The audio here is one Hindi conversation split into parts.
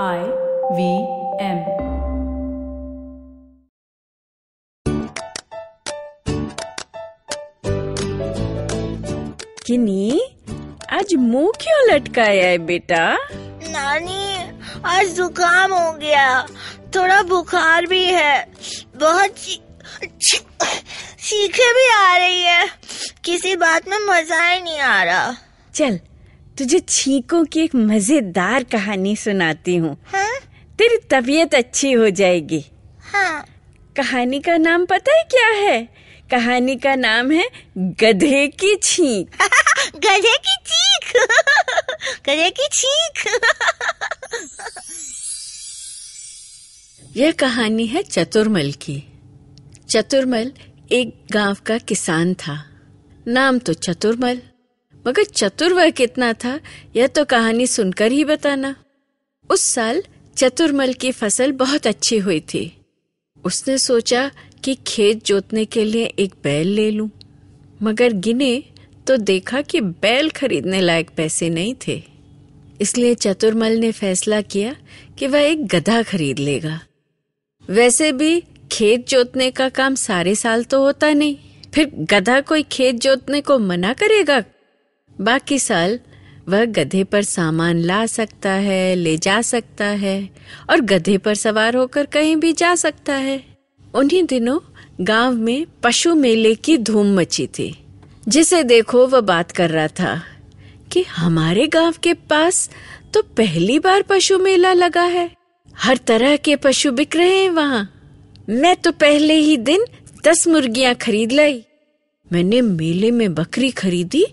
I V M. किनी आज मुँह क्यों लटकाया है बेटा? नानी आज जुकाम हो गया। थोड़ा बुखार भी है। बहुत चीखे भी आ रही है। किसी बात में मज़ा ही नहीं आ रहा। चल तुझे छींकों की एक मज़ेदार कहानी सुनाती हूँ। हाँ? तेरी तबीयत अच्छी हो जाएगी। हाँ। कहानी का नाम पता है क्या है? कहानी का नाम है गधे की छींक। गधे की चीख। गधे की चीख। यह कहानी है चतुरमल की। चतुरमल एक गाँव का किसान था। नाम तो चतुरमल मगर चतुर वह कितना था, यह तो कहानी सुनकर ही बताना। उस साल चतुरमल की फ़सल बहुत अच्छी हुई थी। उसने सोचा कि खेत जोतने के लिए एक बैल ले लूँ, मगर गिने तो देखा कि बैल खरीदने लायक पैसे नहीं थे। इसलिए चतुरमल ने फैसला किया कि वह एक गधा खरीद लेगा। वैसे भी खेत जोतने का काम सारे साल तो होता नहीं, फिर गधा कोई खेत जोतने को मना करेगा बाकी साल वह गधे पर सामान ला सकता है, ले जा सकता है और गधे पर सवार होकर कहीं भी जा सकता है। उन्हीं दिनों गाँव में पशु मेले की धूम मची थी। जिसे देखो वह बात कर रहा था कि हमारे गाँव के पास तो पहली बार पशु मेला लगा है। हर तरह के पशु बिक रहे हैं वहाँ। मैं तो पहले ही दिन दस मुर्गियाँ खरीद लाई। मैंने मेले में बकरी खरीदी,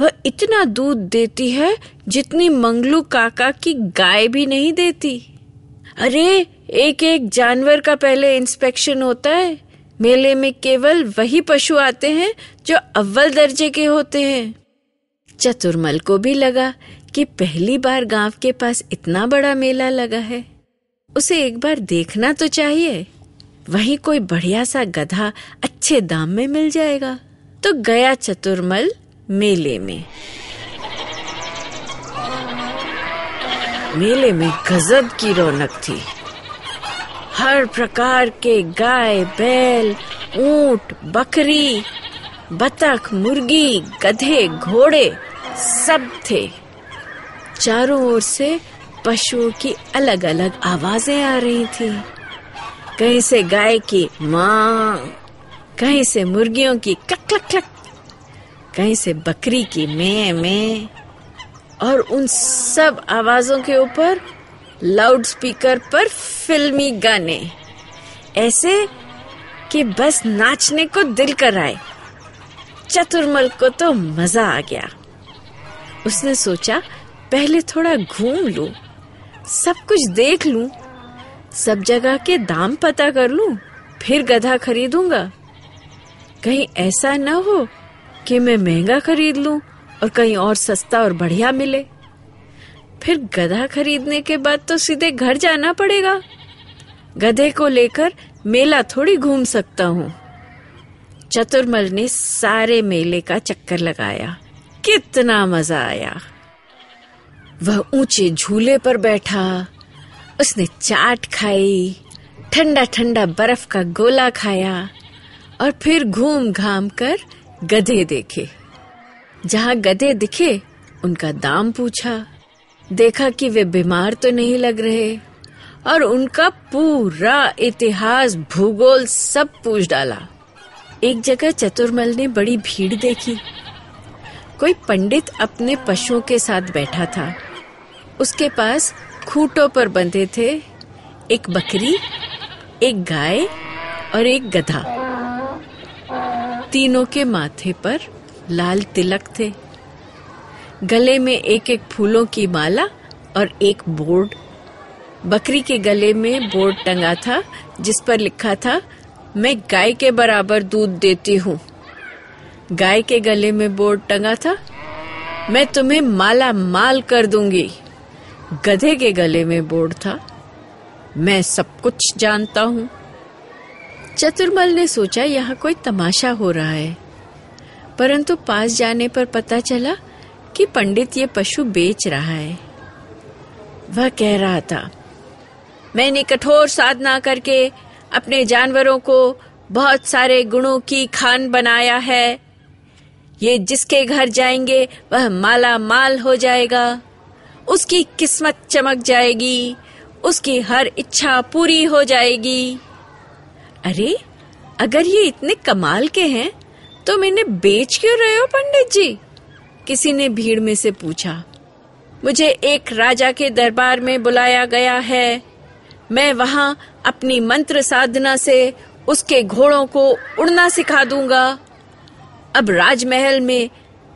वह इतना दूध देती है जितनी मंगलू काका की गाय भी नहीं देती। अरे एक एक जानवर का पहले इंस्पेक्शन होता है। मेले में केवल वही पशु आते हैं जो अव्वल दर्जे के होते हैं। चतुरमल को भी लगा कि पहली बार गाँव के पास इतना बड़ा मेला लगा है। उसे एक बार देखना तो चाहिए। वहीं कोई बढ़िया सा गधा अच्छे दाम में मिल जाएगा। तो गया चतुरमल मेले में। मेले में गजब की रौनक थी। हर प्रकार के गाय, बैल, ऊँट, बकरी, बतख, मुर्गी, गधे, घोड़े सब थे। चारों ओर से पशुओं की अलग अलग आवाज़ें आ रही थी। कहीं से गाय की माँ कहीं से मुर्गियों की क्लक क्लक क्लक कहीं से बकरी की मैं मैं और उन सब आवाजों के ऊपर लाउड स्पीकर पर फिल्मी गाने। ऐसे कि बस नाचने को दिल कर आए। चतुरमल को तो मज़ा आ गया। उसने सोचा पहले थोड़ा घूम लूँ, सब कुछ देख लूँ, सब जगह के दाम पता कर लूँ, फिर गधा खरीदूँगा। कहीं ऐसा न हो कि मैं महँगा खरीद लूँ और कहीं और सस्ता और बढ़िया मिले। फिर गधा खरीदने के बाद तो सीधे घर जाना पड़ेगा। गधे को लेकर मेला थोड़ी घूम सकता हूँ। चतुरमल ने सारे मेले का चक्कर लगाया। कितना मज़ा आया। वह ऊँचे झूले पर बैठा। उसने चाट खाई ठंडा ठंडा बर्फ़ का गोला खाया। और फिर घूम घाम कर गधे देखे। जहाँ गधे दिखे, उनका दाम पूछा। देखा कि वे बीमार तो नहीं लग रहे, और उनका पूरा इतिहास, भूगोल सब पूछ डाला। एक जगह चतुरमल ने बड़ी भीड़ देखी। कोई पंडित अपने पशुओं के साथ बैठा था। उसके पास खूंटों पर बंधे थे एक बकरी, एक गाय और एक गधा। तीनों के माथे पर लाल तिलक थे। गले में एक एक फूलों की माला और एक बोर्ड। बकरी के गले में बोर्ड टंगा था, जिस पर लिखा था, मैं गाय के बराबर दूध देती हूँ। गाय के गले में बोर्ड टंगा था, मैं तुम्हें माला माल कर दूँगी। गधे के गले में बोर्ड था, मैं सब कुछ जानता हूँ। चतुरमल ने सोचा यहाँ कोई तमाशा हो रहा है। परंतु पास जाने पर पता चला कि पंडित ये पशु बेच रहा है। वह कह रहा था, मैंने कठोर साधना करके अपने जानवरों को बहुत सारे गुणों की खान बनाया है। ये जिसके घर जाएँगे, वह माला माल हो जाएगा। उसकी किस्मत चमक जाएगी। उसकी हर इच्छा पूरी हो जाएगी। अरे, अगर ये इतने कमाल के हैं तो मैंने बेच क्यों रहे हो पंडित जी? किसी ने भीड़ में से पूछा, मुझे एक राजा के दरबार में बुलाया गया है। मैं वहाँ अपनी मंत्र साधना से उसके घोड़ों को उड़ना सिखा दूँगा। अब राजमहल में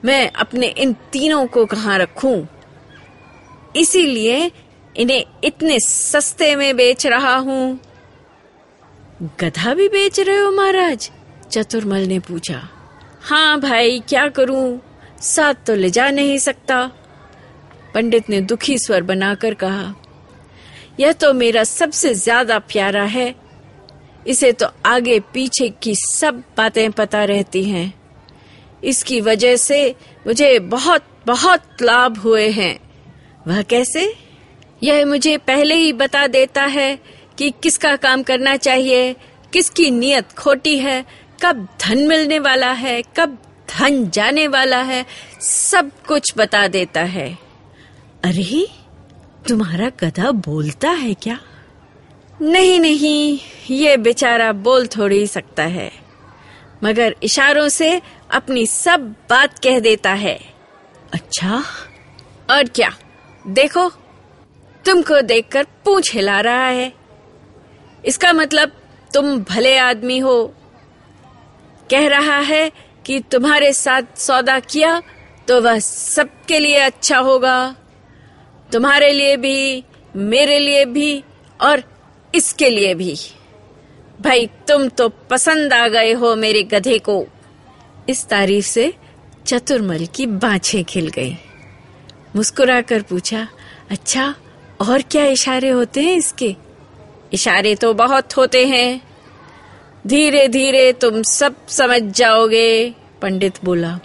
मैं अपने इन तीनों को कहाँ रखूँ? इसीलिए इन्हें इतने सस्ते में बेच रहा हूँ। गधा भी बेच रहे हो महाराज? चतुर्मल ने पूछा। हाँ भाई, क्या करूँ? साथ तो ले जा नहीं सकता। पंडित ने दुखी स्वर बनाकर कहा, यह तो मेरा सबसे ज़्यादा प्यारा है। इसे तो आगे पीछे की सब बातें पता रहती हैं। इसकी वजह से मुझे बहुत बहुत लाभ हुए हैं। वह कैसे? यह मुझे पहले ही बता देता है कि किसका काम करना चाहिए, किसकी नियत खोटी है, कब धन मिलने वाला है, कब धन जाने वाला है, सब कुछ बता देता है। अरे, तुम्हारा गधा बोलता है क्या? नहीं नहीं, ये बेचारा बोल थोड़ी सकता है। मगर इशारों से अपनी सब बात कह देता है। अच्छा और क्या? देखो, तुमको देखकर पूछ हिला रहा है। इसका मतलब तुम भले आदमी हो। कह रहा है कि तुम्हारे साथ सौदा किया तो वह सबके लिए अच्छा होगा। तुम्हारे लिए भी, मेरे लिए भी और इसके लिए भी। भाई, तुम तो पसंद आ गए हो मेरे गधे को। इस तारीफ़ से चतुर्मल की बाछे खिल गई। मुस्कुराकर पूछा अच्छा और क्या इशारे होते हैं इसके? इशारे तो बहुत होते हैं। धीरे धीरे तुम सब समझ जाओगे, पंडित बोला।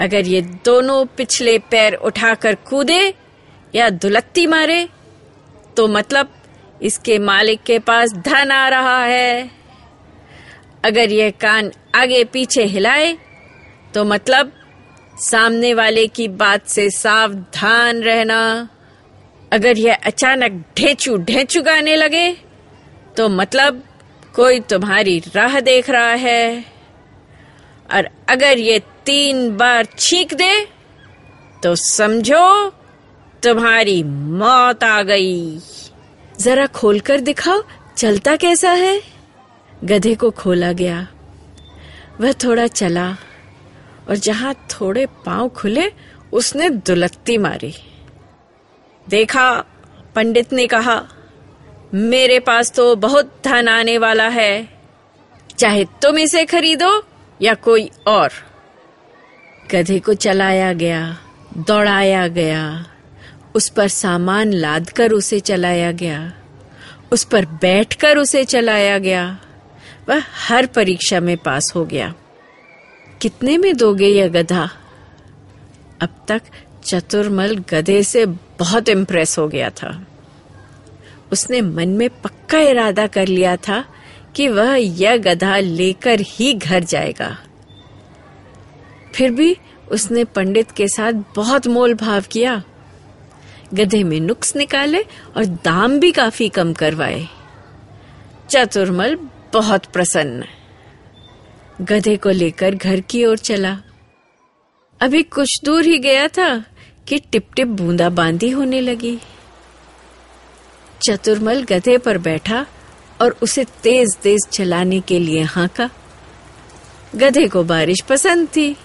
अगर ये दोनों पिछले पैर उठाकर कूदे या दुलत्ती मारे तो मतलब इसके मालिक के पास धन आ रहा है। अगर यह कान आगे पीछे हिलाए तो मतलब सामने वाले की बात से सावधान रहना। अगर यह अचानक ढेचू ढेचू गाने लगे तो मतलब कोई तुम्हारी राह देख रहा है? और अगर ये तीन बार छींक दे तो समझो तुम्हारी मौत आ गई। जरा खोलकर दिखाओ, चलता कैसा है? गधे को खोला गया। वह थोड़ा चला, और जहाँ थोड़े पाँव खुले, उसने दुलत्ती मारी। देखा, पंडित ने कहा मेरे पास तो बहुत धन आने वाला है। चाहे तुम इसे खरीदो या कोई और। गधे को चलाया गया, दौड़ाया गया, उस पर सामान लाद कर उसे चलाया गया, उस पर बैठकर उसे चलाया गया, वह हर परीक्षा में पास हो गया। कितने में दोगे यह गधा? अब तक चतुर्मल गधे से बहुत इम्प्रेस हो गया था। उसने मन में पक्का इरादा कर लिया था कि वह यह गधा लेकर ही घर जाएगा। फिर भी उसने पंडित के साथ बहुत मोल भाव किया। गधे में नुक्स निकाले और दाम भी काफ़ी कम करवाए। चतुर्मल बहुत प्रसन्न। गधे को लेकर घर की ओर चला। अभी कुछ दूर ही गया था कि टिप टिप बूंदा बांदी होने लगी। चतुर्मल गधे पर बैठा और उसे तेज तेज चलाने के लिए हाँका। गधे को बारिश पसंद थी।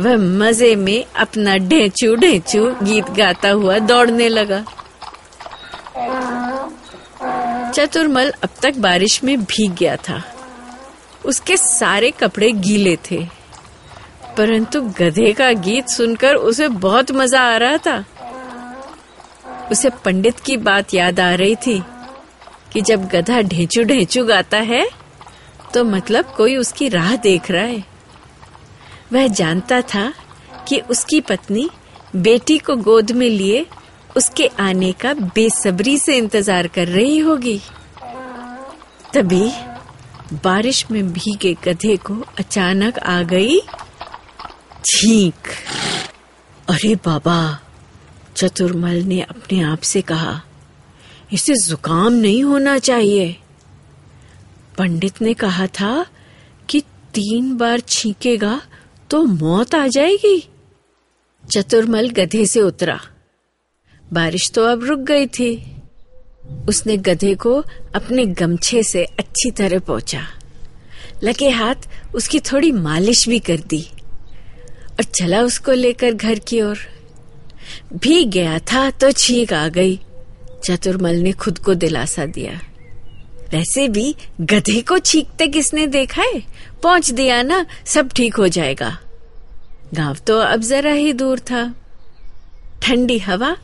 वह मज़े में अपना ढेंचू ढेंचू गीत गाता हुआ दौड़ने लगा। चतुर्मल अब तक बारिश में भीग गया था। उसके सारे कपड़े गीले थे, परंतु गधे का गीत सुनकर उसे बहुत मज़ा आ रहा था। उसे पंडित की बात याद आ रही थी कि जब गधा ढेंचू ढेंचू गाता है तो मतलब कोई उसकी राह देख रहा है। वह जानता था कि उसकी पत्नी बेटी को गोद में लिए उसके आने का बेसब्री से इंतज़ार कर रही होगी। तभी बारिश में भीगे गधे को अचानक आ गई। छींक। अरे बाबा! चतुर्मल ने अपने आप से कहा, इसे जुकाम नहीं होना चाहिए। पंडित ने कहा था कि तीन बार छींकेगा तो मौत आ जाएगी। चतुर्मल गधे से उतरा। बारिश तो अब रुक गई थी। उसने गधे को अपने गमछे से अच्छी तरह पहुँचा लगे हाथ उसकी थोड़ी मालिश भी कर दी और चला उसको लेकर घर की ओर। भीग गया था तो छींक आ गई। चतुर्मल ने खुद को दिलासा दिया। वैसे भी गधे को छींकते किसने देखा है? पहुँच दिया ना, सब ठीक हो जाएगा। गाँव तो अब जरा ही दूर था। ठंडी हवा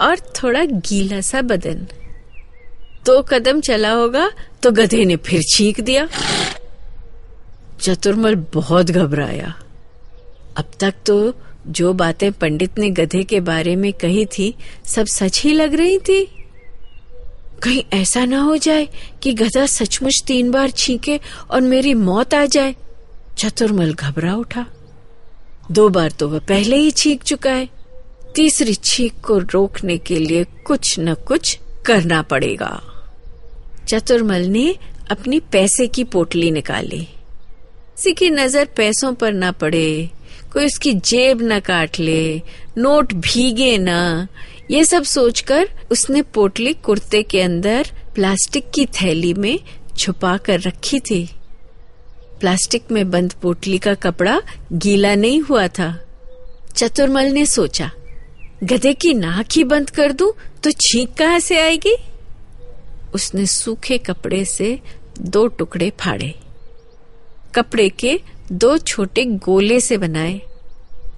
और थोड़ा गीला सा बदन। दो कदम चला होगा तो गधे ने फिर छींक दिया। चतुर्मल बहुत घबराया। अब तक तो जो बातें पंडित ने गधे के बारे में कही थी, सब सच ही लग रही थी? कहीं ऐसा ना हो जाए कि गधा सचमुच तीन बार छींके और मेरी मौत आ जाए। चतुर्मल घबरा उठा। दो बार तो वह पहले ही छींक चुका है। तीसरी छींक को रोकने के लिए कुछ न कुछ करना पड़ेगा। चतुर्मल ने अपनी पैसे की पोटली निकाली। किसी की नज़र पैसों पर ना पड़े। कोई उसकी जेब न काट ले, नोट भीगे न। ये सब सोचकर उसने पोटली कुर्ते के अंदर प्लास्टिक की थैली में छुपा कर रखी थी। प्लास्टिक में बंद पोटली का कपड़ा गीला नहीं हुआ था। चतुर्मल ने सोचा, गधे की नाक ही बंद कर दूँ तो छींक कहाँ से आएगी? उसने सूखे कपड़े से दो टुकड़े फाड़े। कपड़े के दो छोटे गोले से बनाए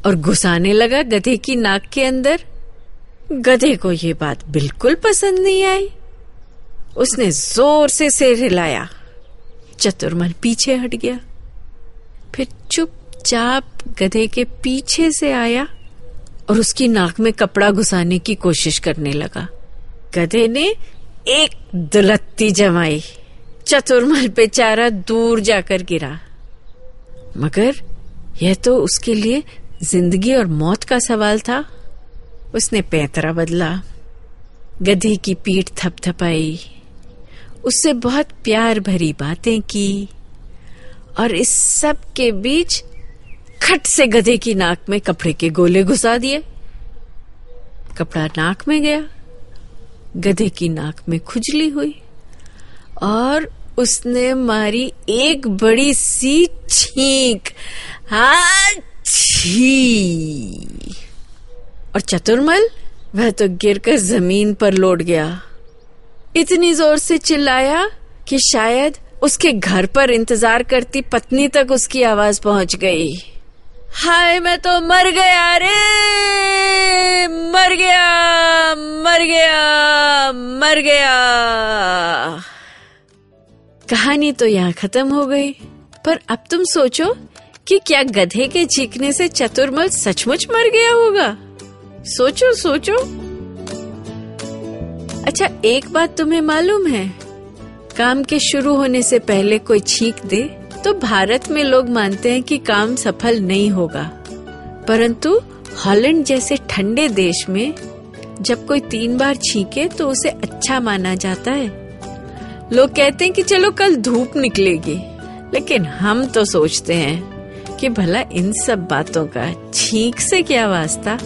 और घुसाने लगा गधे की नाक के अंदर। गधे को ये बात बिल्कुल पसंद नहीं आई। उसने ज़ोर से सिर हिलाया। चतुर्मल पीछे हट गया। फिर चुपचाप गधे के पीछे से आया और उसकी नाक में कपड़ा घुसाने की कोशिश करने लगा। गधे ने एक दुलत्ती जमाई। चतुर्मल बेचारा दूर जाकर गिरा। मगर यह तो उसके लिए ज़िंदगी और मौत का सवाल था। उसने पैतरा बदला। गधे की पीठ थपथपाई। उससे बहुत प्यार भरी बातें की और इस सब के बीच खट से गधे की नाक में कपड़े के गोले घुसा दिए। कपड़ा नाक में गया। गधे की नाक में खुजली हुई और उसने मारी एक बड़ी सी छींक। हाँ छी और चतुर्मल, वह तो गिरकर ज़मीन पर लौट गया। इतनी ज़ोर से चिल्लाया कि शायद उसके घर पर इंतज़ार करती पत्नी तक उसकी आवाज़ पहुँच गई। हाय, मैं तो मर गया रे! मर गया मर गया मर गया। कहानी तो यहाँ खत्म हो गई। पर अब तुम सोचो कि क्या गधे के चीखने से चतुर्मल सचमुच मर गया होगा। सोचो सोचो। अच्छा एक बात तुम्हें मालूम है। काम के शुरू होने से पहले कोई छींक दे तो भारत में लोग मानते हैं कि काम सफल नहीं होगा। परंतु हॉलैंड जैसे ठंडे देश में जब कोई तीन बार छींके तो उसे अच्छा माना जाता है। लोग कहते हैं कि चलो कल धूप निकलेगी, लेकिन हम तो सोचते हैं कि भला इन सब बातों का छींक से क्या वास्ता?